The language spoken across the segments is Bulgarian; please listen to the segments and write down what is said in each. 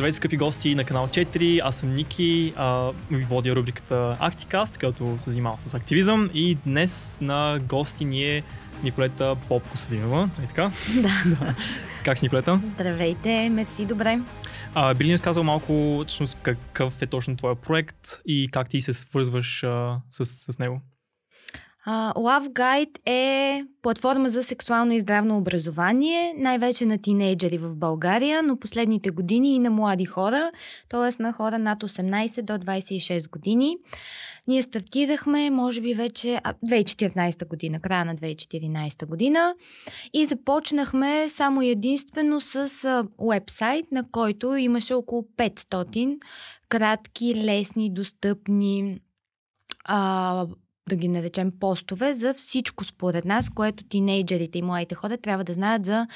Здравейте, скъпи гости на канал 4. Аз съм Ники. А, ви водя рубриката Актикаст, която се занимава с активизъм. И днес на гости ни е Николета Поп Костадинова. Е така? Да. как си, Николета? Здравейте, мерси, добре. А, би ли ни сказал малко всъщност какъв е точно твоя проект и как ти се свързваш а, с, с него? Uh, Love Guide е платформа за сексуално и здравно образование, най-вече на тинейджери в България, но последните години и на млади хора, т.е. на хора над 18 до 26 години. Ние стартирахме, може би вече 2014 година, края на 2014 година и започнахме само единствено с уебсайт, на който имаше около 500 кратки, лесни, достъпни а, да ги наречем постове за всичко според нас, което тинейджерите и младите хора трябва да знаят за,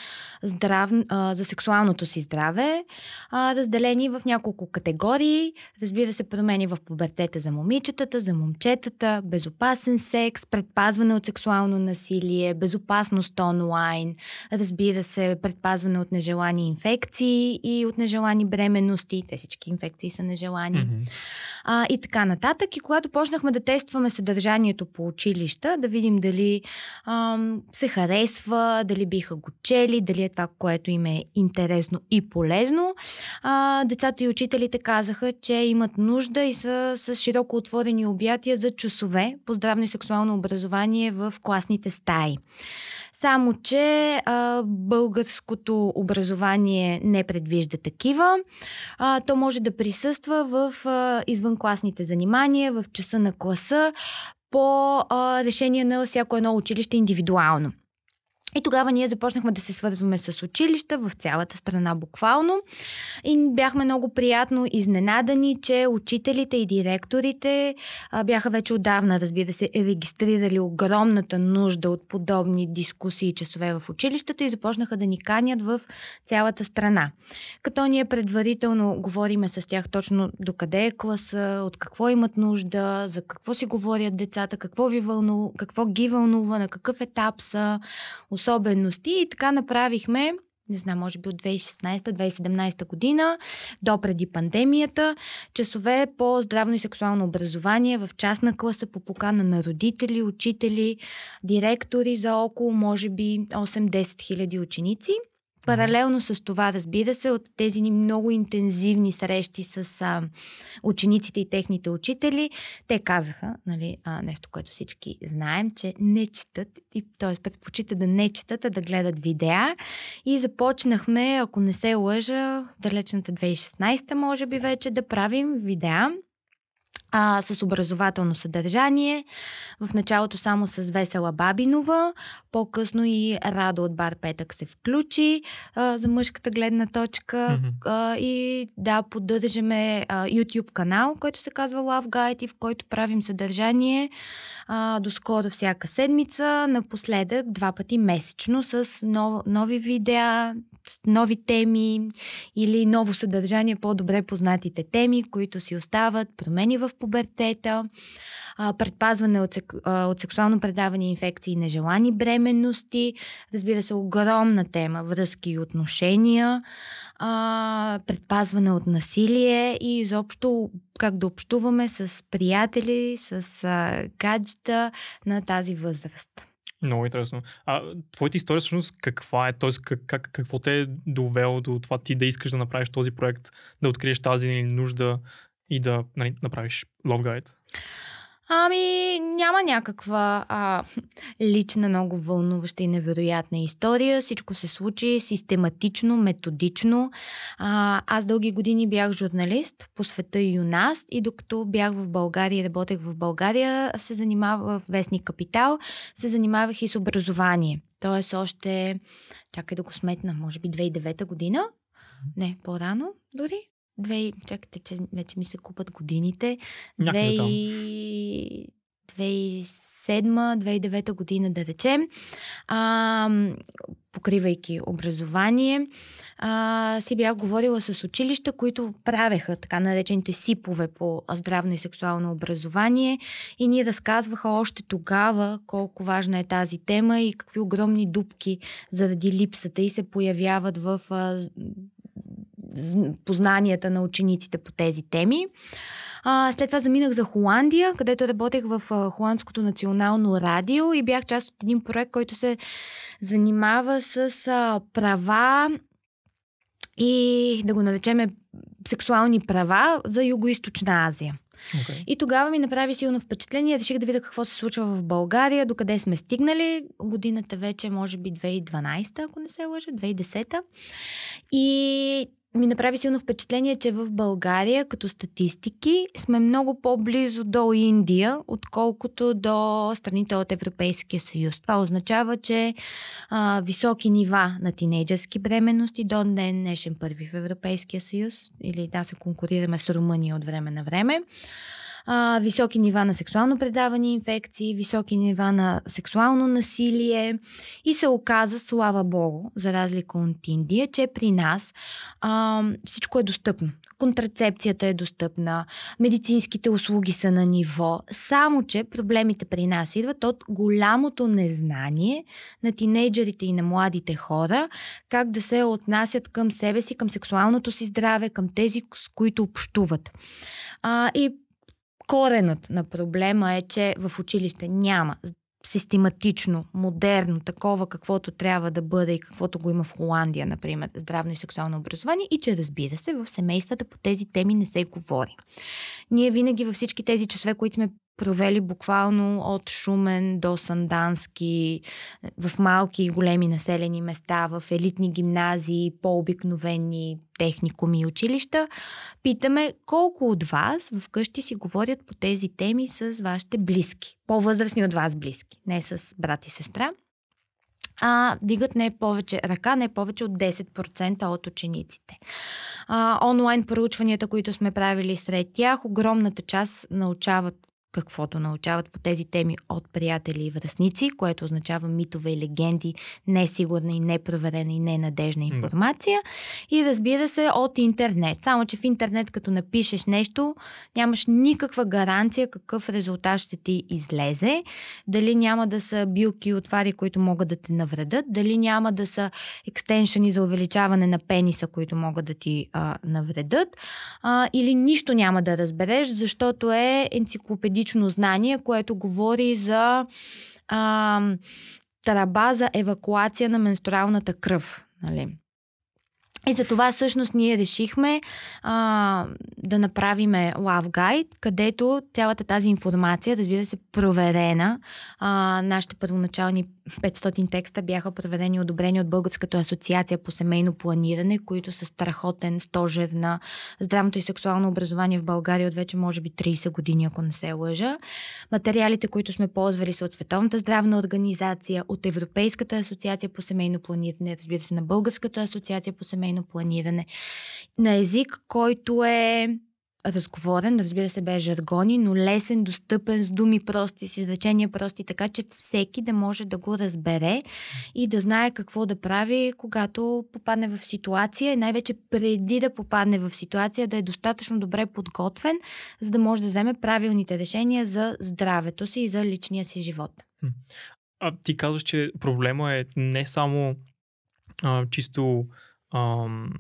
здрав, за сексуалното си здраве, разделени в няколко категории. Разбира се, промени в пубертета за момичетата, за момчетата, безопасен секс, предпазване от сексуално насилие, безопасност онлайн, разбира се, предпазване от нежелани инфекции и от нежелани бременности. Те всички инфекции са нежелани. Mm-hmm. А, и така нататък. И когато почнахме да тестваме съдържание образованието по училища, да видим дали ам, се харесва, дали биха го чели, дали е това, което им е интересно и полезно. А, децата и учителите казаха, че имат нужда и са с широко отворени обятия за часове по здравно и сексуално образование в класните стаи. Само, че а, българското образование не предвижда такива. А, то може да присъства в а, извънкласните занимания, в часа на класа, по а, решение на всяко едно училище индивидуално. И тогава ние започнахме да се свързваме с училища в цялата страна буквално и бяхме много приятно изненадани, че учителите и директорите а, бяха вече отдавна, разбира се, регистрирали огромната нужда от подобни дискусии и часове в училищата и започнаха да ни канят в цялата страна. Като ние предварително говориме с тях точно докъде е класа, от какво имат нужда, за какво си говорят децата, какво, ви вълнува, какво ги вълнува, на какъв етап са, особености и така направихме не знам, може би от 2016-2017 година до преди пандемията, часове по здравно и сексуално образование в частна класа по покана на родители, учители, директори за около, може би, 8-10 хиляди ученици. Паралелно с това, разбира се, от тези ни много интензивни срещи с а, учениците и техните учители, те казаха, нали, а, нещо, което всички знаем, че не четат, т.е. предпочитат да не четат, а да гледат видеа. И започнахме, ако не се лъжа, далечната 2016 може би вече, да правим видеа а, с образователно съдържание. В началото само с Весела Бабинова, по-късно и Радо от Бар Петък се включи а, за мъжката гледна точка mm-hmm. а, и да, поддържаме а, YouTube канал, който се казва Love Guide и в който правим съдържание а, доскоро всяка седмица, напоследък два пъти месечно с нов, нови видеа, нови теми или ново съдържание, по-добре познатите теми, които си остават, промени в пубертета, предпазване от, от сексуално предавани инфекции, нежелани бременности, разбира се, огромна тема, връзки и отношения, предпазване от насилие и изобщо как да общуваме с приятели, с гаджета на тази възраст. Много интересно. А твоята история всъщност каква е? Тоест, как, как, какво те е довело до това ти да искаш да направиш този проект, да откриеш тази нужда и да нали, направиш Love Guide? Ами, няма някаква а, лична, много вълнуваща и невероятна история. Всичко се случи систематично, методично. А, аз дълги години бях журналист по света и у нас и докато бях в България и работех в България, се занимавах в Вестник Капитал, се занимавах и с образование. Тоест още, чакай да го сметна, може би 2009 година, не, по-рано дори, Две, чакайте, че вече ми се купат годините. 2007-2009 година, да речем, а, покривайки образование, а, си бях говорила с училища, които правеха така наречените сипове по здравно и сексуално образование и ни разказваха още тогава колко важна е тази тема и какви огромни дупки заради липсата и се появяват в а, познанията на учениците по тези теми. А, след това заминах за Холандия, където работех в а, Холандското национално радио и бях част от един проект, който се занимава с а, права и да го наречеме сексуални права за Юго-Источна Азия. Okay. И тогава ми направи силно впечатление. Реших да видя какво се случва в България, докъде сме стигнали. Годината вече може би 2012, ако не се лъжа, 2010. И ми направи силно впечатление, че в България, като статистики, сме много по-близо до Индия, отколкото до страните от Европейския съюз. Това означава, че а, високи нива на тинейджърски бременности до ден днешен първи в Европейския съюз, или да се конкурираме с Румъния от време на време а, високи нива на сексуално предавани инфекции, високи нива на сексуално насилие и се оказа, слава Богу, за разлика от Индия, че при нас а, всичко е достъпно. Контрацепцията е достъпна, медицинските услуги са на ниво, само че проблемите при нас идват от голямото незнание на тинейджерите и на младите хора как да се отнасят към себе си, към сексуалното си здраве, към тези, с които общуват. А, и коренът на проблема е, че в училище няма систематично, модерно, такова каквото трябва да бъде и каквото го има в Холандия, например, здравно и сексуално образование и че разбира се, в семействата по тези теми не се говори. Ние винаги във всички тези часове, които сме провели буквално от Шумен до Сандански, в малки и големи населени места, в елитни гимназии, по-обикновени техникуми и училища. Питаме колко от вас вкъщи си говорят по тези теми с вашите близки, по-възрастни от вас близки, не с брат и сестра а, дигат не повече, ръка не повече от 10% от учениците. А, онлайн проучванията, които сме правили сред тях, огромната част научават каквото научават по тези теми от приятели и връзници, което означава митове и легенди, несигурна и непроверена и ненадежна информация. Да. И разбира се, от интернет. Само, че в интернет, като напишеш нещо, нямаш никаква гаранция какъв резултат ще ти излезе. Дали няма да са билки и отвари, които могат да те навредят, дали няма да са екстеншъни за увеличаване на пениса, които могат да ти а, навредят, а, или нищо няма да разбереш, защото е енциклопедично лично знание, което говори за а, траба за евакуация на менструалната кръв. Нали? И за това всъщност ние решихме а, да направиме Love Guide, където цялата тази информация, разбира се, проверена. А, нашите първоначални 500 текста бяха проверени и одобрени от Българската асоциация по семейно планиране, които са страхотен стожер на здравното и сексуално образование в България от вече може би 30 години, ако не се лъжа. Материалите, които сме ползвали са от Световната здравна организация, от Европейската асоциация по семейно планиране, разбира се, на Българската асоциация по семейно планиране, на език, който е разговорен, разбира се, бе жаргони, но лесен, достъпен, с думи прости, с изречения прости, така че всеки да може да го разбере и да знае какво да прави, когато попадне в ситуация и най-вече преди да попадне в ситуация да е достатъчно добре подготвен, за да може да вземе правилните решения за здравето си и за личния си живот. А ти казваш, че проблема е не само а, чисто ам,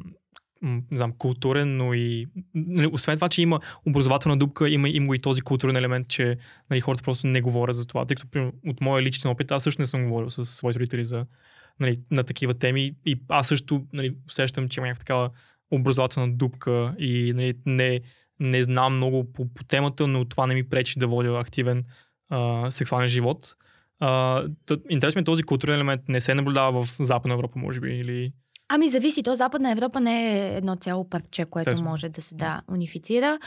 знам, културен, но и нали, освен това, че има образователна дупка, има, има и този културен елемент, че нали, хората просто не говорят за това. Тъй като от моя личен опит, аз също не съм говорил с своите родители за, нали, на такива теми и аз също нали, усещам, че има някаква такава образователна дупка и нали, не, не знам много по, по темата, но това не ми пречи да водя активен а, сексуален живот. А, интересно е този културен елемент не се наблюдава в Западна Европа, може би, или... Ами зависи, то Западна Европа не е едно цяло парче, което Стежно. може да се да унифицира.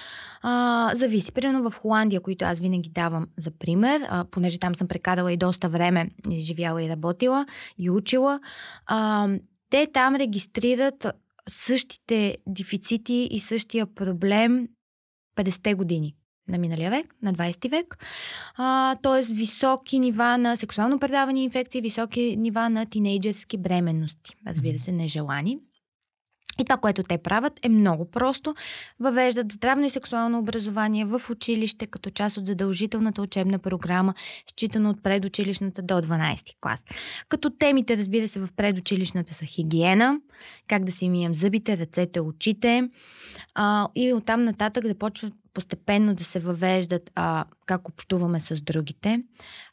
А, зависи. Примерно в Холандия, които аз винаги давам за пример, а, понеже там съм прекарала и доста време, живяла и работила и учила, а, те там регистрират същите дефицити и същия проблем 50-те години на миналия век, на 20 век. т.е. високи нива на сексуално предавани инфекции, високи нива на тинейджерски бременности, разбира се, нежелани. И това, което те правят е много просто. Въвеждат здравно и сексуално образование в училище като част от задължителната учебна програма, считано от предучилищната до 12 клас. Като темите, разбира се, в предучилищната са хигиена, как да си мием зъбите, ръцете, очите а, и оттам нататък да почват постепенно да се въвеждат а, как общуваме с другите.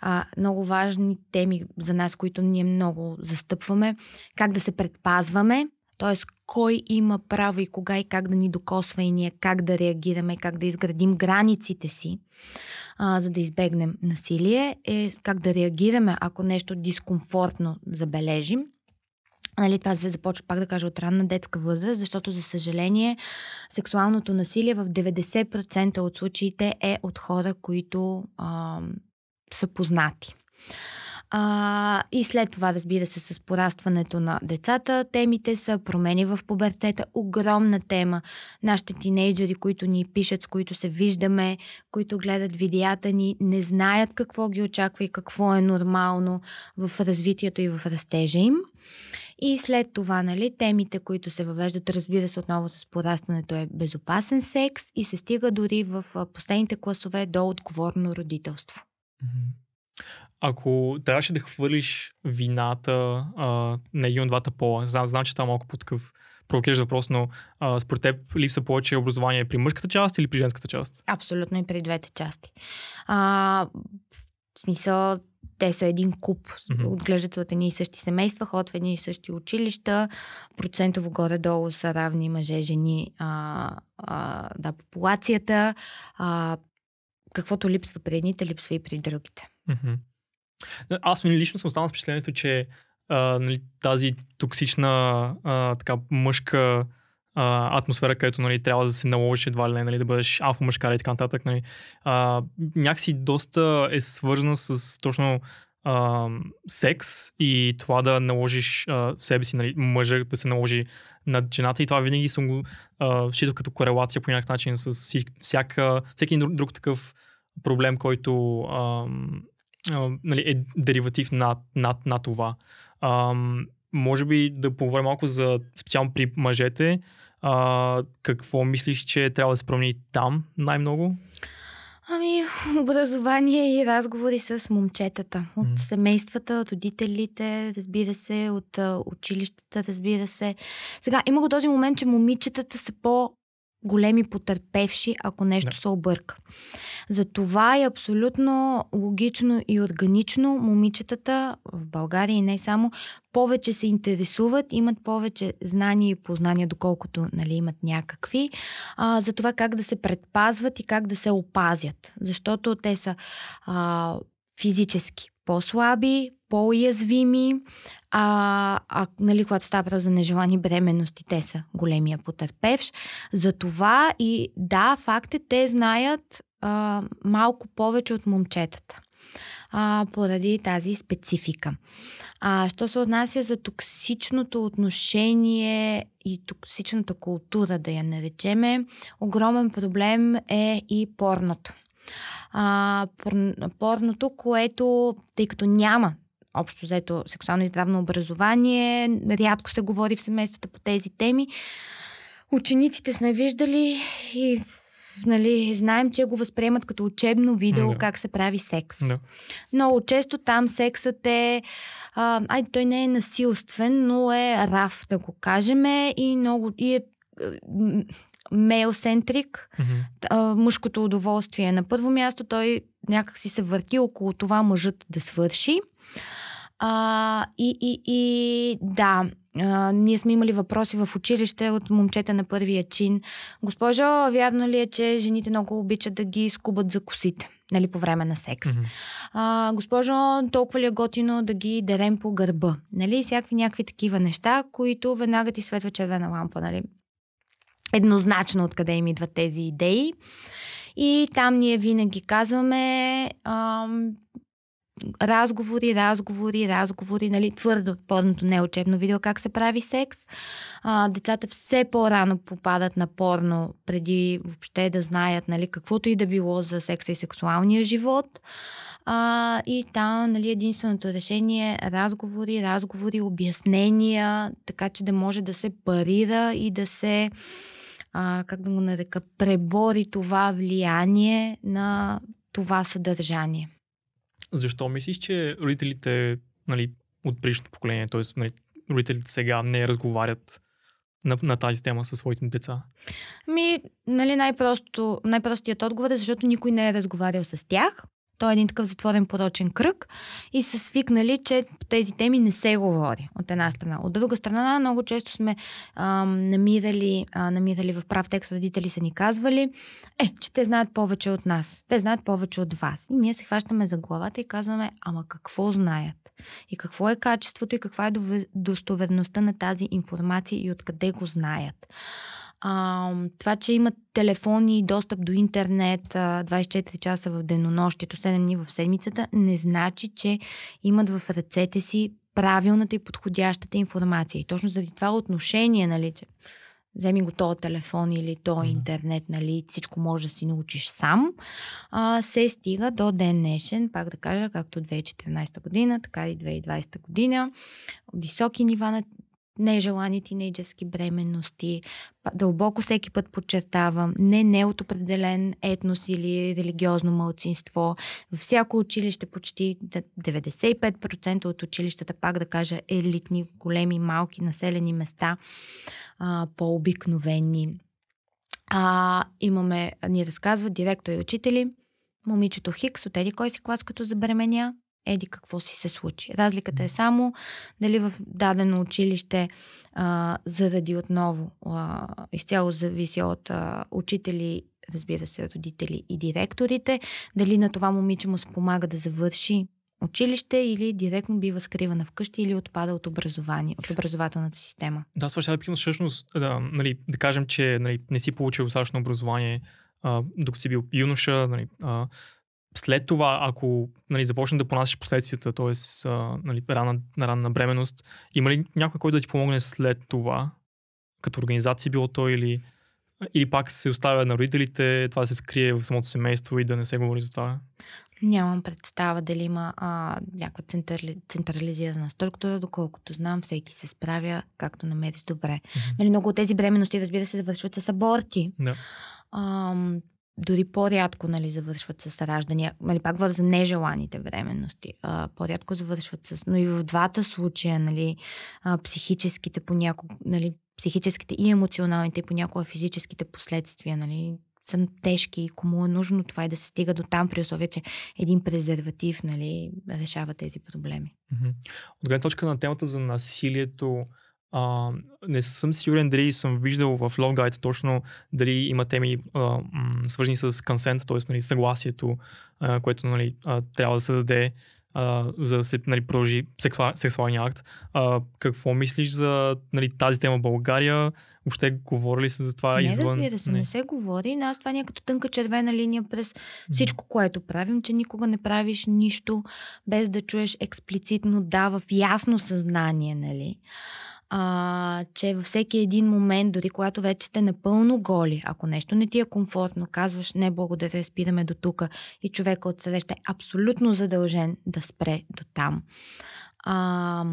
А, много важни теми за нас, които ние много застъпваме. Как да се предпазваме, т.е. кой има право и кога и как да ни докосва и ние как да реагираме, как да изградим границите си, а, за да избегнем насилие, е как да реагираме, ако нещо дискомфортно забележим. Нали, това се започва, пак да кажа, от ранна детска възраст, защото, за съжаление, сексуалното насилие в 90% от случаите е от хора, които а, са познати. А, и след това, разбира се, с порастването на децата, темите са промени в пубертета, огромна тема. Нашите тинейджери, които ни пишат, с които се виждаме, които гледат видеята ни, не знаят какво ги очаква и какво е нормално в развитието и в растежа им. И след това, нали, темите, които се въвеждат, разбира се, отново с порастването е безопасен секс и се стига дори в последните класове до отговорно родителство. Ако трябваше да хвърлиш вината а, на един от двата пола, знам, знам че това е малко по такъв провокираш въпрос, но а, според теб липса повече образование при мъжката част или при женската част? Абсолютно и при двете части. А, в смисъл, те са един куп. Mm-hmm. Отглеждат се от едни и същи семейства, ходят в едни и същи училища, процентово горе-долу са равни мъже, жени, а, а, да, популацията. А, каквото липсва при едните, липсва и при другите. Mm-hmm. Аз лично съм останал с впечатлението, че а, нали, тази токсична а, така мъжка а, атмосфера, където нали, трябва да се наложиш едва ли не, нали, да бъдеш алфа мъжкара и така нататък, нали, а, някакси доста е свързана с точно а, секс и това да наложиш а, в себе си, нали, мъжа да се наложи над жената и това винаги съм го считал като корелация по някакъв начин с всяка, всеки друг, такъв проблем, който а, нали, е дериватив над, над, над това. А, може би да поговорим малко за специално при мъжете. А, какво мислиш, че трябва да се промени там най-много? Ами, образование и разговори с момчетата. От mm. семействата, от родителите, разбира се, от училищата, разбира се. Сега, има го този момент, че момичетата са по големи потърпевши, ако нещо да. се обърка. Затова е абсолютно логично и органично момичетата в България и не само повече се интересуват, имат повече знания и познания, доколкото нали, имат някакви, а, за това как да се предпазват и как да се опазят. Защото те са а, физически по-слаби, по-уязвими, а, а нали, когато става за нежелани бременности, те са големия потърпевш. Затова и да, факт е, те знаят а, малко повече от момчетата а, поради тази специфика. А, що се отнася за токсичното отношение и токсичната култура, да я наречеме, огромен проблем е и порното. А, порното, което, тъй като няма общо взето сексуално и здравно образование. Рядко се говори в семействата по тези теми. Учениците сме виждали и нали, знаем, че го възприемат като учебно видео да. как се прави секс. Да. Много често там сексът е, а, ай, той не е насилствен, но е раф, да го кажем, и много и е мейлсентрик. Mm-hmm. Мъжкото удоволствие е на първо място. Той някак си се върти около това мъжът да свърши. А, и, и, и да, а, ние сме имали въпроси в училище от момчета на първия чин. Госпожо, вярно ли е, че жените много обичат да ги скубат за косите? Нали, по време на секс. Mm-hmm. А, госпожо, толкова ли е готино да ги дерем по гърба? Нали, всякакви някакви такива неща, които веднага ти светва червена лампа, нали? Еднозначно откъде им идват тези идеи. И там ние винаги казваме, ам, разговори, разговори, разговори, нали, твърдо порното не е учебно видео как се прави секс. А, децата все по-рано попадат на порно, преди въобще да знаят, нали, каквото и да било за секса и сексуалния живот. А, и там нали, единственото решение е разговори, разговори, обяснения, така че да може да се парира и да се а, как да го нарека, пребори това влияние на това съдържание. Защо мислиш, че родителите нали, от предишното поколение, т.е. Нали, родителите сега не разговарят на, на тази тема със своите деца? Ми, нали, най-просто, най-простият отговор е, защото никой не е разговарял с тях. Той е един такъв затворен порочен кръг и са свикнали, че тези теми не се говори от една страна. От друга страна, много често сме ам, намирали, а, намирали в прав текст, родители са ни казвали, е, че те знаят повече от нас, те знаят повече от вас. И ние се хващаме за главата и казваме, ама какво знаят? И какво е качеството и каква е достоверността на тази информация и откъде го знаят? А, това, че имат телефони и достъп до интернет а, 24 часа в денонощието, 7 дни в седмицата, не значи, че имат в ръцете си правилната и подходящата информация. И точно заради това отношение, нали, че вземи го този телефон или то mm-hmm. интернет, нали, всичко може да си научиш сам, а, се стига до ден днешен, пак да кажа, както 2014 година, така и 2020 година, високи нива на нежелани тинейджерски бременности. Дълбоко всеки път подчертавам, не не от определен етнос или религиозно мълцинство. Във всяко училище почти 95% от училищата, пак да кажа, елитни, големи, малки населени места, по-обикновени. А, имаме, ни разказват директори и учители, момичето Хикс от еди кой си клас като забременя, еди какво си се случи. Разликата е само дали в дадено училище а, заради отново а, изцяло зависи от а, учители, разбира се, родители и директорите, дали на това момиче му се помага да завърши училище или директно бива скривана вкъщи или отпада от образование, от образователната система. Да, това ще да всъщност, да, нали, да кажем, че нали, не си получил достатъчно образование, а, докато си бил юноша, нали, а, след това, ако нали, започне да понасяш последствията, т.е. Нали, ранна, ранна бременност, има ли някой, който да ти помогне след това, като организация било то или, или пак се оставя на родителите, това да се скрие в самото семейство и да не се говори за това? Нямам представа дали има а, някаква централи, централизирана структура, доколкото знам, всеки се справя както намери добре. Mm-hmm. Нали, много от тези бременности, разбира се, завършват с аборти. Да. А, дори по-рядко нали, завършват с раждания, нали, пак говоря за нежеланите временности, а, по-рядко завършват с, но и в двата случая, нали, а, психическите понякога, нали, психическите и емоционалните, и понякога физическите последствия, нали, са тежки и кому е нужно това и да се стига до там при условие, че един презерватив нали, решава тези проблеми. От гледна точка на темата за насилието, а, не съм сигурен дали съм виждал в Love Guide точно дали има теми а, м- свързани с консент, т.е. Нали, съгласието, а, което нали, а, трябва да се даде а, за да се нали, продължи сексуал, сексуалния акт. А, какво мислиш за нали, тази тема в България? Въобще говори ли се за това не, извън? разбира се, не. не се говори. Нас това ни е като тънка червена линия през всичко, което правим, че никога не правиш нищо без да чуеш експлицитно да в ясно съзнание, нали? А, че във всеки един момент, дори когато вече сте напълно голи, ако нещо не ти е комфортно, казваш не благодаря, спираме до тук и човека от среща е абсолютно задължен да спре до там а,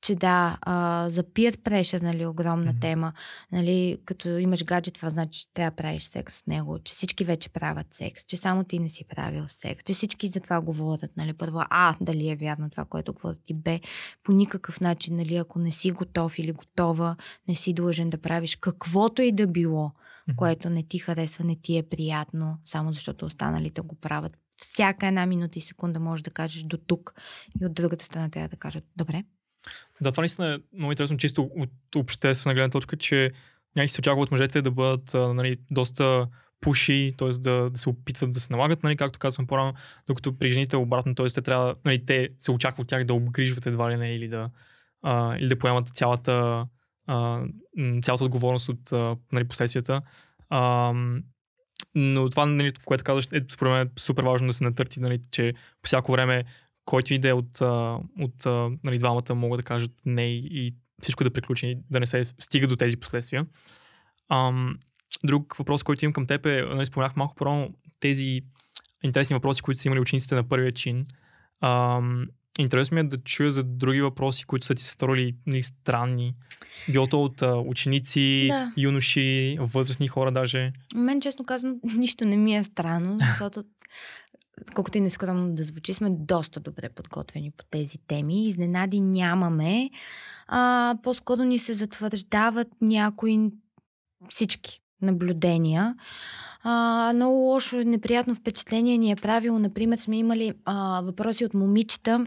че да, а, за peer pressure, нали, огромна mm-hmm. тема, нали, като имаш гаджет, това значи, че трябва да правиш секс с него, че всички вече правят секс, че само ти не си правил секс, че всички за това говорят, нали, първо, а, дали е вярно това, което говорят и бе, по никакъв начин, нали, ако не си готов или готова, не си длъжен да правиш каквото и да било, mm-hmm. което не ти харесва, не ти е приятно, само защото останалите го правят всяка една минута и секунда можеш да кажеш до тук и от другата страна трябва да кажат добре. Да, това наистина е много интересно, чисто от обществена гледна точка, че някакси се очаква от мъжете да бъдат нали, доста пуши, т.е. Да, да се опитват да се налагат, нали, както казвам по-рано, докато при жените обратно, т.е. те трябва, нали, те се очаква от тях да обгрижват едва ли не или да, а, или да поемат цялата, а, цялата отговорност от а, нали, последствията. А, но това, нали, което казваш, е според мен е супер важно да се натърти, нали, че по всяко време, който и да е от, от нали, двамата, могат да кажат не и всичко да приключи, да не се стига до тези последствия. Ам, друг въпрос, който имам към теб е, нали, споменах малко по тези интересни въпроси, които са имали учениците на първия чин. Ам, интересно ми е да чуя за други въпроси, които са ти се сторили нали, странни. Било то от а, ученици, Да. юноши, възрастни хора даже. Мен, честно казано, нищо не ми е странно, защото колкото и нескромно да звучи, сме доста добре подготвени по тези теми. Изненади нямаме. А, по-скоро ни се затвърждават някои всички наблюдения. А, много лошо, неприятно впечатление ни е правило. Например, сме имали а, въпроси от момичета.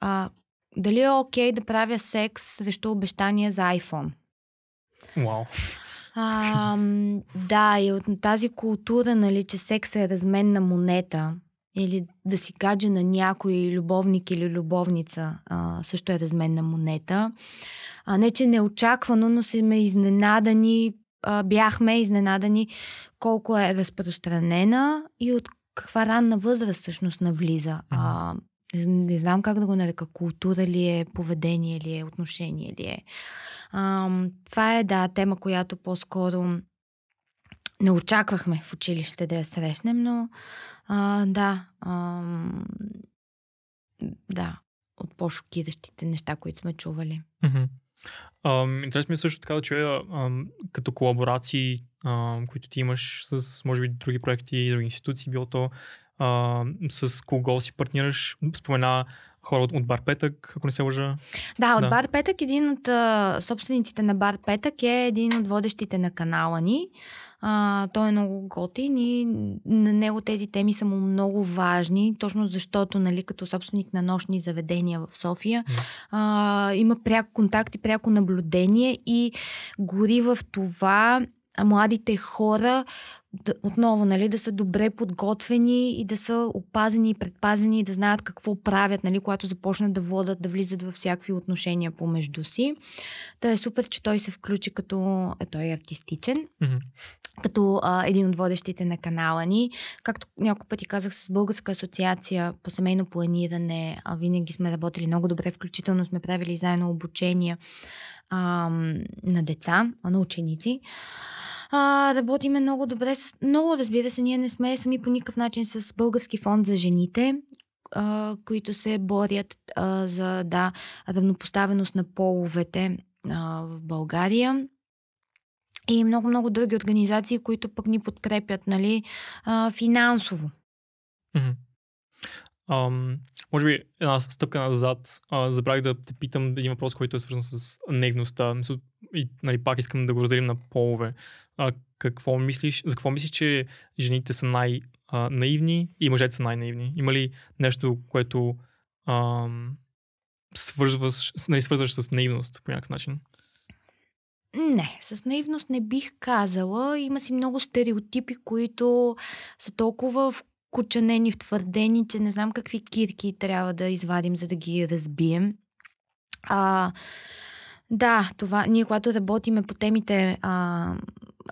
А, дали е окей да правя секс срещу обещания за iPhone? Вау. А, да, и от тази култура, нали, че секс е разменна монета или да си гадже на някой любовник или любовница а, също е разменна монета. А, не, че неочаквано, но сме изненадани, а, бяхме изненадани колко е разпространена и от каква ранна възраст всъщност навлиза. А, не, зн- не знам как да го нарека, култура ли е, поведение ли е, отношение ли е. Ам, това е, да, тема, която по-скоро не очаквахме в училище да я срещнем, но а, да, ам, да, от по-шокиращите неща, които сме чували. Ам, Интересно ми е също така да чуя като колаборации, ам, които ти имаш с, може би, други проекти и други институции, било то ам, с кого си партнираш. Спомена хора от, от Бар Петък, ако не се лъжа. Да, от Да. Бар Петък, един от а, собствениците на Бар Петък е един от водещите на канала ни. А, той е много готин и на него тези теми са му много важни, точно защото, нали, като собственик на нощни заведения в София, а, има пряк контакт и пряко наблюдение и гори в това а младите хора отново, нали, да са добре подготвени и да са опазени и предпазени и да знаят какво правят, нали, когато започнат да водат, да влизат във всякакви отношения помежду си. Та е супер, че той се включи като... Е, той е артистичен, Мгм. Като а, един от водещите на канала ни. Както няколко пъти казах, с Българска асоциация по семейно планиране а, винаги сме работили много добре, включително сме правили заедно обучения а, на деца, а, на ученици. А, работиме много добре с... Много, разбира се, ние не сме сами по никакъв начин с Български фонд за жените, а, които се борят а, за да, равнопоставеност на половете в България и много-много други организации, които пък ни подкрепят, нали, а, финансово. Ам, може би една стъпка назад. А, забравих да те питам един въпрос, който е свързан с. Мисъл, И нали, пак искам да го разделим на полове. А, какво мислиш, за какво мислиш, че жените са най-наивни и мъжете са най-наивни? Има ли нещо, което ам, свързваш, нали, свързваш с наивност по някакъв начин? Не, с наивност не бих казала. Има си много стереотипи, които са толкова вкучанени, втвърдени, че не знам какви кирки трябва да извадим, за да ги разбием. А, да, това, ние когато работиме по темите а,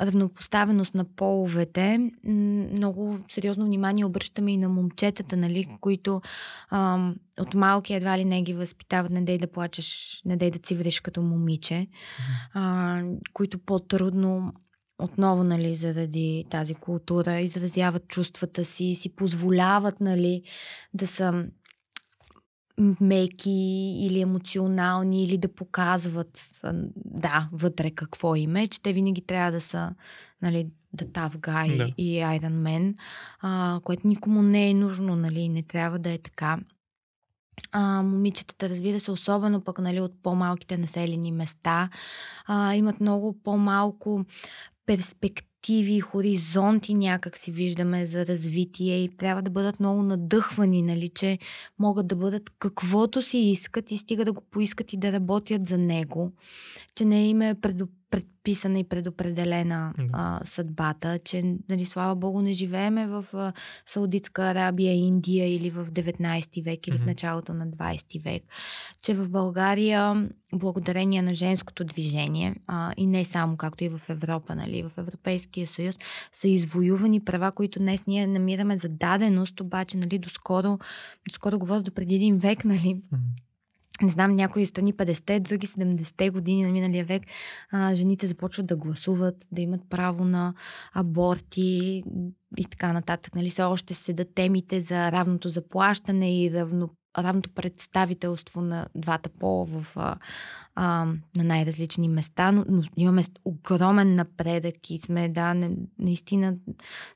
равнопоставеност на половете, много сериозно внимание обръщаме и на момчетата, нали, които а, от малки едва ли не ги възпитават, не дей да плачеш, не дей да цивриш като момиче, а, които по-трудно отново, нали, заради тази култура, изразяват чувствата си, си позволяват, нали, да са меки или емоционални, или да показват, да, вътре какво им е, че те винаги трябва да са, нали, да Tough Guy Да. и Iron Man, а, което никому не е нужно, нали, не трябва да е така. А, момичетата, разбира се, особено пък нали, от по-малките населени места, а, имат много по-малко перспективи, хоризонти някак си виждаме за развитие и трябва да бъдат много надъхвани, нали, че могат да бъдат каквото си искат и стига да го поискат и да работят за него, че не им е предо, предписана и предопределена Да. а, съдбата, че, нали, слава богу, не живееме в а, Саудитска Арабия, Индия или в 19 век или в Мгм. началото на 20 век, че в България, благодарение на женското движение, а, и не само, както и в Европа, нали, в Европейския съюз, са извоювани права, които днес ние намираме за даденост, обаче, нали, доскоро, доскоро говоря до преди един век, нали, Мгм. Не знам, някои страни 50-те, други 70-те години на миналия век, а, жените започват да гласуват, да имат право на аборти и така нататък. Нали, все още седат темите за равното заплащане и равно равното представителство на двата пола в, а, а, на най-различни места, но, но имаме огромен напредък и сме, да, не, наистина,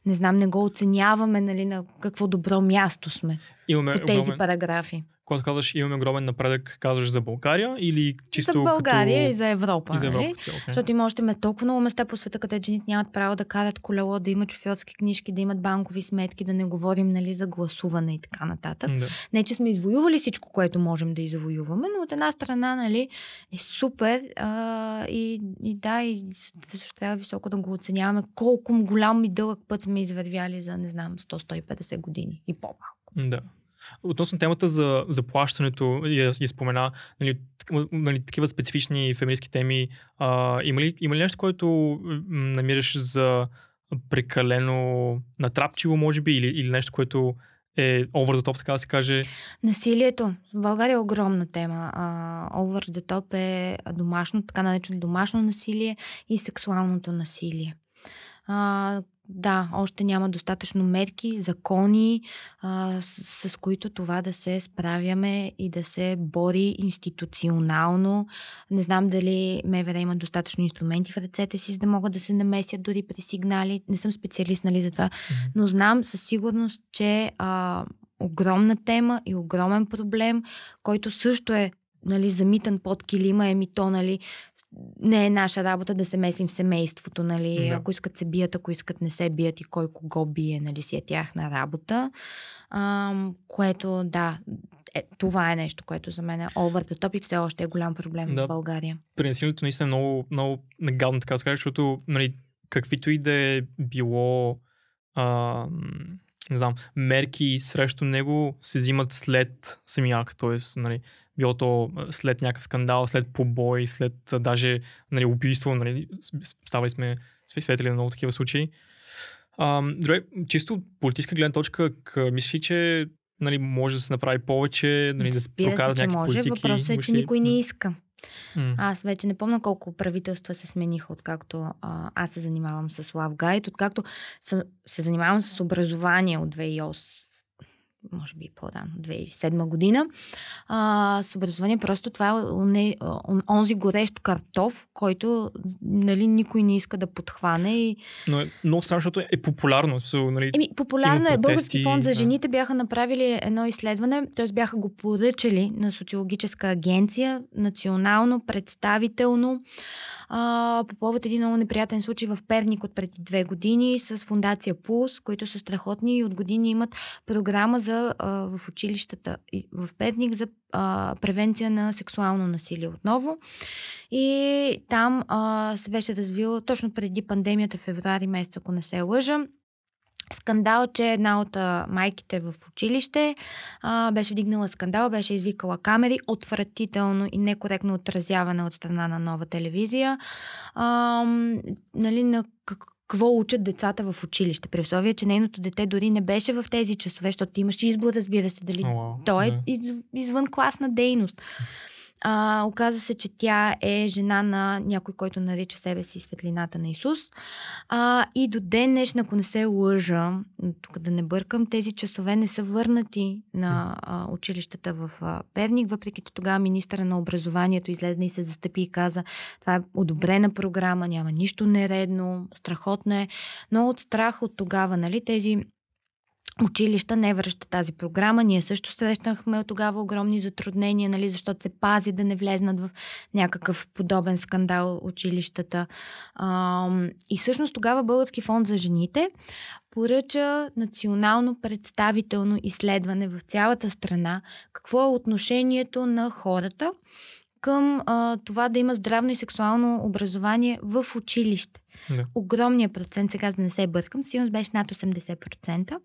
не знам, не го оценяваме, нали, на какво добро място сме имаме по тези огромен, параграфи. Когато казваш имаме огромен напредък, казваш за България или чисто За България като... и за Европа. и за Европа нали? цяло. Защото има още толкова много места по света, където жените нямат право да карат колело, да имат шофьорски книжки, да имат банкови сметки, да не говорим нали, за гласуване и така нататък. Да. Не, че сме извоювали всичко, което можем да извоюваме, но от една страна, нали, е супер а, и, и да, и също трябва високо да го оценяваме колко голям и дълъг път сме извървяли за, не знам, 100-150 години и по-малко. Да. Относно темата за заплащането, я, я спомена, нали, нали, такива специфични феминистки теми, а, има, ли, има ли нещо, което намираш за прекалено натрапчиво, може би, или, или нещо, което е over the top, така да се каже? Насилието. В България е огромна тема. А, over the top е домашно, така наречено домашно насилие и сексуалното насилие. А, да, още няма достатъчно мерки, закони, а, с, с които това да се справяме и да се бори институционално. Не знам дали МВР има достатъчно инструменти в ръцете си, за да могат да се намесят дори при сигнали. Не съм специалист нали, за това, но знам със сигурност, че а, огромна тема и огромен проблем, който също е нали, замитан под килима, еми то, нали, не е наша работа да се месим в семейството, нали, Да. ако искат се бият, ако искат не се бият и кой кого бие, нали, си е тяхна работа, а, което, да, е, това е нещо, което за мен е over the top и все още е голям проблем Да. в България. при насилието наистина е много, много негадно така да се каже, защото нали, каквито и да е било а, не знам, мерки срещу него се взимат след самия акт, т.е. Нали, било то след някакъв скандал, след побой, след даже нали, убийство, нали, ставали сме свидетели на много такива случаи. А, добре, чисто от политическа гледна точка, к- мислиш ли, че нали, може да се направи повече, нали, да се прокарат някакви може. политики? Въпросът е, че никой не иска. Аз вече не помня колко правителства се смениха, откакто а, аз се занимавам с Guide, откакто съм, се занимавам с образование от 2008 може би по-рано, 2007 година. А, с образование просто това е он, онзи горещ картоф, който нали, никой не иска да подхване. И... Но е много защото е популярно. So, нали, Еми, популярно е. Български фонд за жените бяха направили едно изследване, т.е. бяха го поръчали на социологическа агенция, национално, представително, а, по повод един много неприятен случай в Перник от преди две години с фундация Пулс, които са страхотни и от години имат програма за, а, в училищата и в Перник за а, превенция на сексуално насилие отново. И там а, се беше развило точно преди пандемията, февруари месец, ако не се лъжа, скандал, че една от а, майките в училище а, беше вдигнала скандал, беше извикала камери, отвратително и некоректно отразяване от страна на нова телевизия. А, нали, на как- какво учат децата в училище, при условие, че нейното дете дори не беше в тези часове, защото ти имаш избор, разбира се, дали О, вау, то е да. из, извън класна дейност. А, оказа се, че тя е жена на някой, който нарича себе си светлината на Исус. А, и до ден днешен, ако не се лъжа, тук да не бъркам, тези часове не са върнати на а, училищата в а, Перник, въпреки че тогава министъра на образованието излезна и се застъпи и каза, това е одобрена програма, няма нищо нередно, страхотна е. Но от страх от тогава, нали, тези училища не връща тази програма. Ние също срещнахме от тогава огромни затруднения, нали, защото се пази да не влезнат в някакъв подобен скандал училищата. А, и всъщност тогава Български фонд за жените поръча национално представително изследване в цялата страна какво е отношението на хората към а, това да има здравно и сексуално образование в училище. Да. Огромният процент, сега да не се бъркам, сигурно беше над 80%,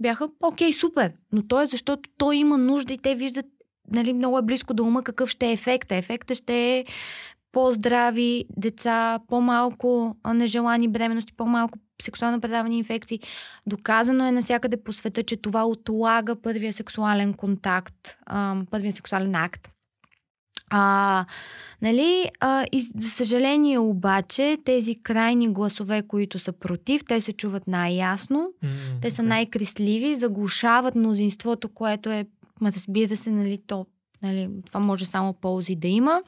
бяха окей, супер, но то е защото той има нужда и те виждат нали, много е близко до ума какъв ще е ефекта. Ефекта ще е по-здрави деца, по-малко нежелани бременности, по-малко сексуално предавани инфекции. Доказано е навсякъде по света, че това отлага първия сексуален контакт, първия сексуален акт. А, нали, а, и за съжаление обаче, тези крайни гласове, които са против, те се чуват най-ясно, Mm, те са най-кресливи, заглушават мнозинството, което е, разбира се, нали, то, нали, това може само ползи да има.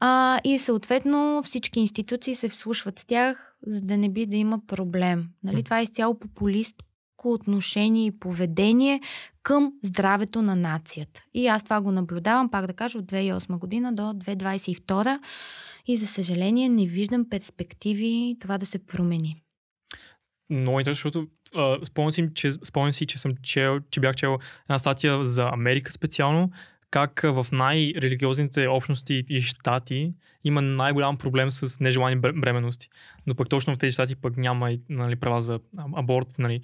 А, и съответно всички институции се вслушват с тях, за да не би да има проблем. Нали, М. това е изцяло популистко отношение и поведение към здравето на нацията. И аз това го наблюдавам, пак да кажа, от 2008 година до 2022 и за съжаление не виждам перспективи това да се промени. Много интересно, защото спомням, си, че, спомням си, че съм чел, че бях чел една статия за Америка специално, как в най-религиозните общности и щати има най-голям проблем с нежелани бр- бременности. Но пък точно в тези щати пък няма нали, права за аборт. Нали.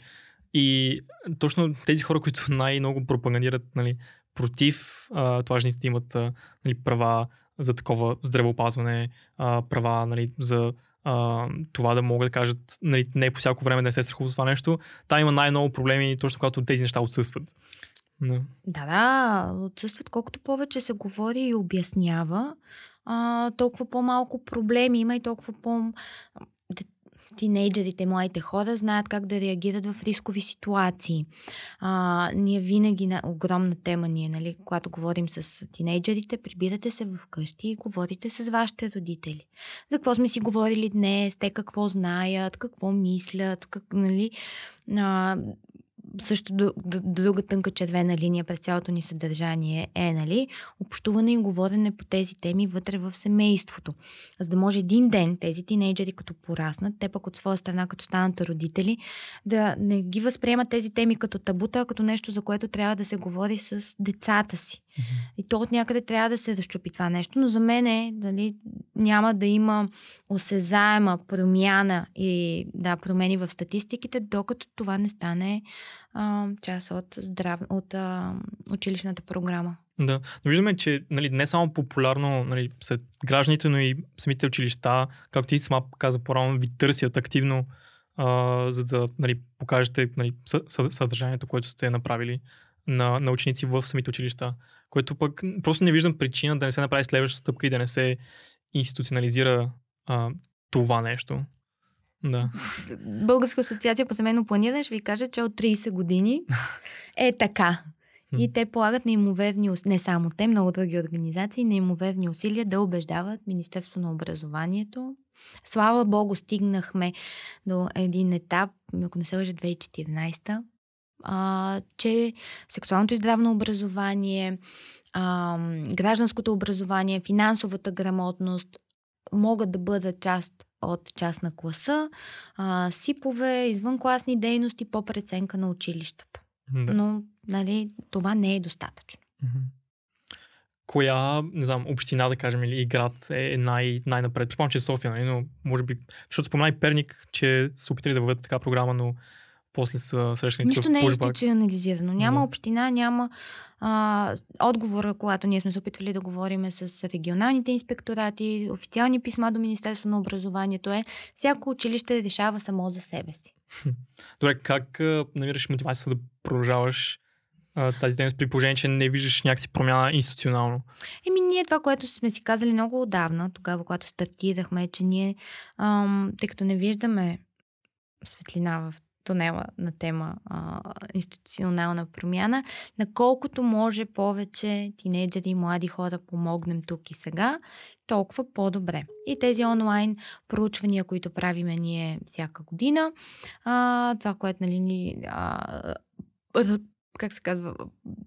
И точно тези хора, които най-много пропагандират нали, против а, това жените имат а, нали, права за такова здравеопазване, а, права нали, за а, това да могат да кажат нали, не по всяко време да не се страхуват това нещо. Та има най-много проблеми, точно когато тези неща отсъстват. Да. Да, да, отсъстват колкото повече се говори и обяснява, а, толкова по-малко проблеми има и толкова по... Тинейджерите, младите хора знаят как да реагират в рискови ситуации. А, ние винаги, на огромна тема ни е, нали, когато говорим с тинейджерите, прибирате се вкъщи и говорите с вашите родители. За какво сме си говорили днес, те какво знаят, какво мислят, как, нали, а, също друга тънка червена линия през цялото ни съдържание е, нали, общуване и говорене по тези теми вътре в семейството. За да може един ден тези тинейджери, като пораснат, те пък от своя страна, като станат родители, да не ги възприемат тези теми като табута, а като нещо, за което трябва да се говори с децата си. И то от някъде трябва да се разчупи това нещо, но за мен е, дали, няма да има осезаема промяна и да, промени в статистиките, докато това не стане а, част от, здрав... от а, училищната програма. Да, но виждаме, че нали, не само популярно нали, сред гражданите, но и самите училища, както ти сама каза по-рано, ви търсят активно, а, за да нали, покажете нали, съ- съ- съдържанието, което сте направили на, на ученици в самите училища. Което пък просто не виждам причина да не се направи следваща стъпка и да не се институционализира а, това нещо. Да. Българска асоциация по семейно планиране ще ви каже, че от 30 години е така. И те полагат неимоверни, не само те, много други организации, неимоверни усилия да убеждават Министерство на образованието. Слава Богу, стигнахме до един етап, ако не се лъжа 2014 а, че сексуалното и здравно образование, а, гражданското образование, финансовата грамотност могат да бъдат част от част на класа, а, сипове, извънкласни дейности по преценка на училищата. да. Но, нали, това не е достатъчно. Коя, не знам, община, да кажем, или град е най- най-напред? Предполагам, че е София, нали? но може би, защото спомена и Перник, че са опитали да въведат така програма, но после са срещани Нищо не е институционализирано. Няма Да. община, няма а, отговора, когато ние сме се опитвали да говорим с регионалните инспекторати, официални писма до Министерство на образованието е всяко училище решава само за себе си. Добре, как а, намираш мотивация да продължаваш а, тази дейност при положение, че не виждаш някакси промяна институционално? Еми, ние това, което сме си казали много отдавна, тогава, когато стартирахме, е, че ние, ам, тъй като не виждаме светлина в тунела на тема а, институционална промяна, наколкото може повече тинейджери и млади хора помогнем тук и сега, толкова по-добре. И тези онлайн проучвания, които правиме ние всяка година, а, това, което нали, ни а, как се казва,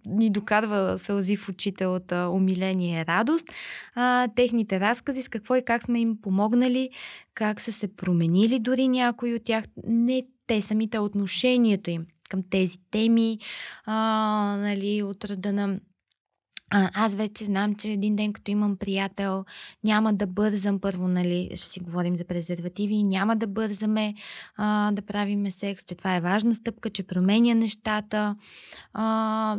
ни докарва сълзи в очите от а, умиление и радост. А, техните разкази с какво и как сме им помогнали, как са се променили дори някои от тях, не те самите, отношението им към тези теми, а, нали, от рода на а, аз вече знам, че един ден, като имам приятел, няма да бързам първо, нали, ще си говорим за презервативи, няма да бързаме а, да правиме секс, че това е важна стъпка, че променя нещата. А,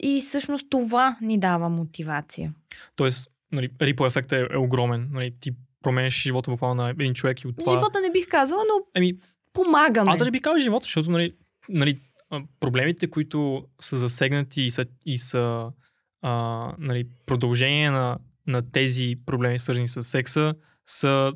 и всъщност това ни дава мотивация. Тоест, нали, рипо ефектът е, е огромен. Нали, ти променяш живота буквално на един човек и от това... Живота не бих казала, но Еми, помагаме. Аз даже би казал живота, защото нали, нали, проблемите, които са засегнати и са, и са а, нали, продължение на на тези проблеми, свързани с секса, са,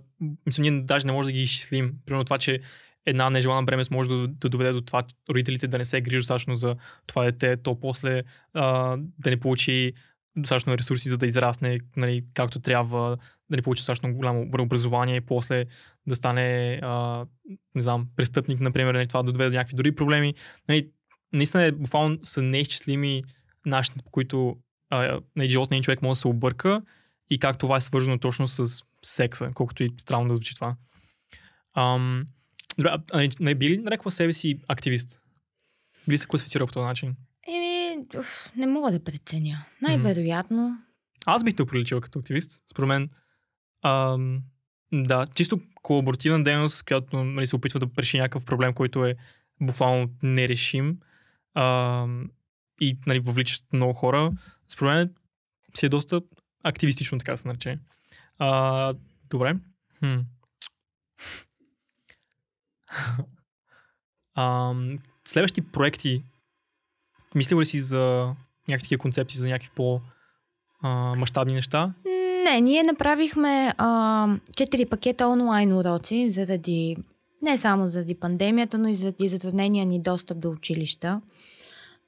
мисля, ние даже не можем да ги изчислим. Примерно това, че една нежелана бремес може да, да доведе до това родителите да не се грижат достатъчно за това дете, то после а, да не получи достатъчно ресурси, за да израсне нали, както трябва, да не получи достатъчно голямо образование и после да стане, а, не знам, престъпник, например, нали, това да доведе до някакви други проблеми. Нали, наистина е, буквално са неизчислими начините, по които а, нали, живот на един човек може да се обърка и как това е свързано точно с секса, колкото и странно да звучи това. Ам, добре, а, а, нали, би ли нарекла себе си активист? Би ли се класифицирал по този начин? Еми, не мога да преценя. Най-вероятно. Аз бих те оприличила като активист. Според мен, ам, да, чисто колаборативна дейност, която нали, се опитва да реши някакъв проблем, който е буквално нерешим ам, и нали, въвличат много хора, според мен си е доста активистично, така се нарече. А, добре. Хм. а, следващи проекти, мислил ли си за някакви концепции, за някакви по-масштабни неща? Не, ние направихме четири пакета онлайн уроци заради не само заради пандемията, но и заради затруднения ни достъп до училища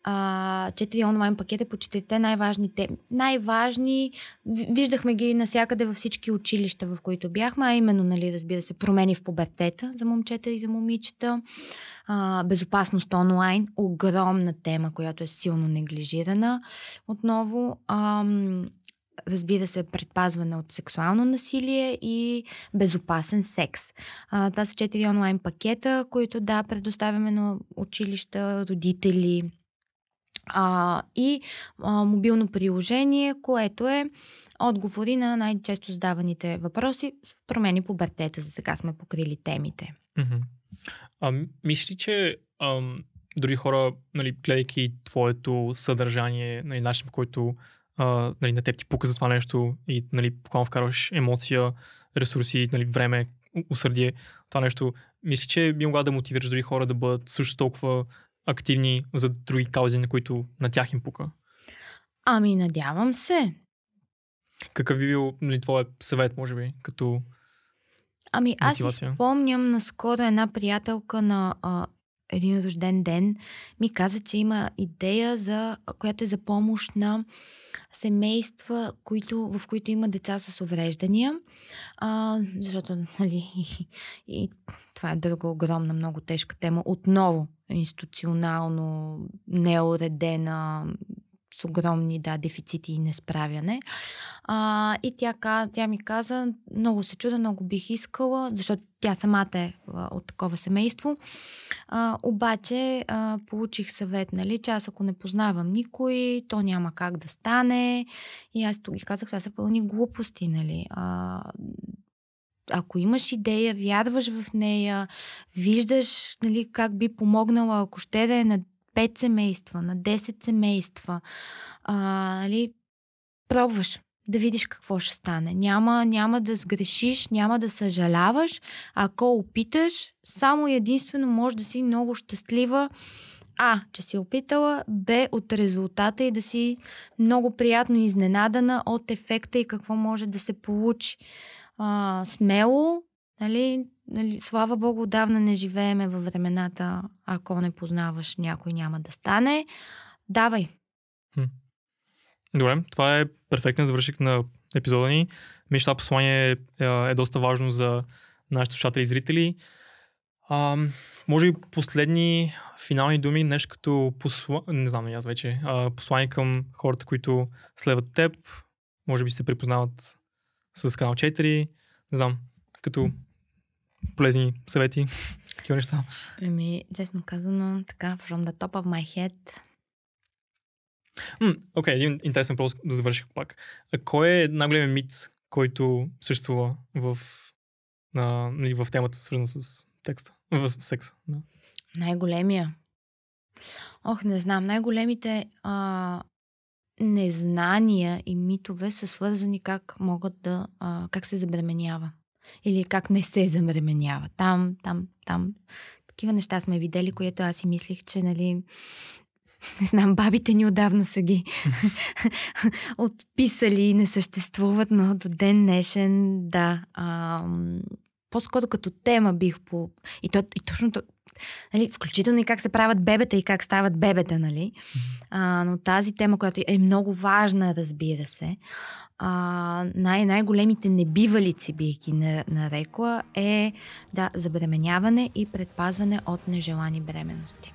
а, четири онлайн пакета по четирите най-важни теми. Най-важни, виждахме ги навсякъде във всички училища, в които бяхме, а именно, нали, разбира се, промени в пубертета за момчета и за момичета, а, безопасност онлайн, огромна тема, която е силно неглижирана. Отново, ам, разбира се, предпазване от сексуално насилие и безопасен секс. А, това са четири онлайн пакета, които да, предоставяме на училища, родители, а, и а, мобилно приложение, което е отговори на най-често задаваните въпроси с промени по бъртета. За сега сме покрили темите. А, мисли, че ам, дори хора, нали, гледайки твоето съдържание, нали, начин по който а, нали, на теб ти пука за това нещо и нали, буквално вкарваш емоция, ресурси, нали, време, усърдие, това нещо, мисли, че би могла да мотивираш дори хора да бъдат също толкова активни за други каузи, на които на тях им пука? Ами, надявам се. Какъв би бил нали, твоят съвет, може би, като Ами аз си спомням наскоро една приятелка на а, един рожден ден ми каза, че има идея, за, която е за помощ на семейства, които, в които има деца с увреждания. А, защото, нали, и, и това е друга огромна, много тежка тема. Отново институционално неуредена, с огромни да, дефицити и несправяне. А, и тя, тя ми каза, много се чуда, много бих искала, защото тя самата е от такова семейство. А, обаче а, получих съвет, нали, че аз ако не познавам никой, то няма как да стане. И аз тук ги казах, това са пълни глупости, нали. А, ако имаш идея, вярваш в нея, виждаш нали, как би помогнала, ако ще да е на 5 семейства, на 10 семейства, а, нали, пробваш да видиш какво ще стане. Няма, няма да сгрешиш, няма да съжаляваш. Ако опиташ, само единствено може да си много щастлива. А, че си опитала, Б, от резултата и да си много приятно изненадана от ефекта и какво може да се получи а, смело, нали, нали, слава Богу, отдавна не живееме във времената, ако не познаваш някой няма да стане. Давай. Добре, това е перфектен завършик на епизода ни. Мисля, това послание е, е доста важно за нашите слушатели и зрители. А, може би последни финални думи, нещо като посла... не знам аз вече, а, послание към хората, които следват теб, може би се припознават с канал 4, не знам, като полезни съвети, такива неща. Еми, честно казано, така, from the top of my head. Окей, okay, един интересен въпрос да завърших пак. А кой е най-големият мит, който съществува в, на, нали, в темата, свързана с текста, в секс? Да. Най-големия? Ох, не знам. Най-големите а, незнания и митове са свързани как могат да, а, как се забременява. Или как не се забременява. Там, там, там. Такива неща сме видели, които аз си мислих, че, нали, не знам, бабите ни отдавна са ги отписали и не съществуват, но до ден днешен, да. А, по-скоро като тема бих по... И, то, и точно то, нали, включително и как се правят бебета и как стават бебета, нали? А, но тази тема, която е много важна, разбира се, а, най- най-големите небивалици, бих ги нарекла, е да, забременяване и предпазване от нежелани бременности.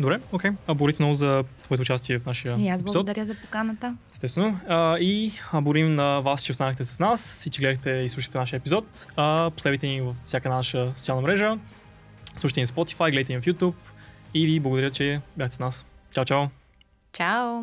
Добре, окей. Okay. А Борис много за твоето участие в нашия И аз епизод. благодаря за поканата. Естествено. А, и борим на вас, че останахте с нас и че гледахте и слушате нашия епизод. А, последвайте ни във всяка наша социална мрежа. Слушайте ни в Spotify, гледайте ни в YouTube. И ви благодаря, че бяхте с нас. Чао, чао! Чао!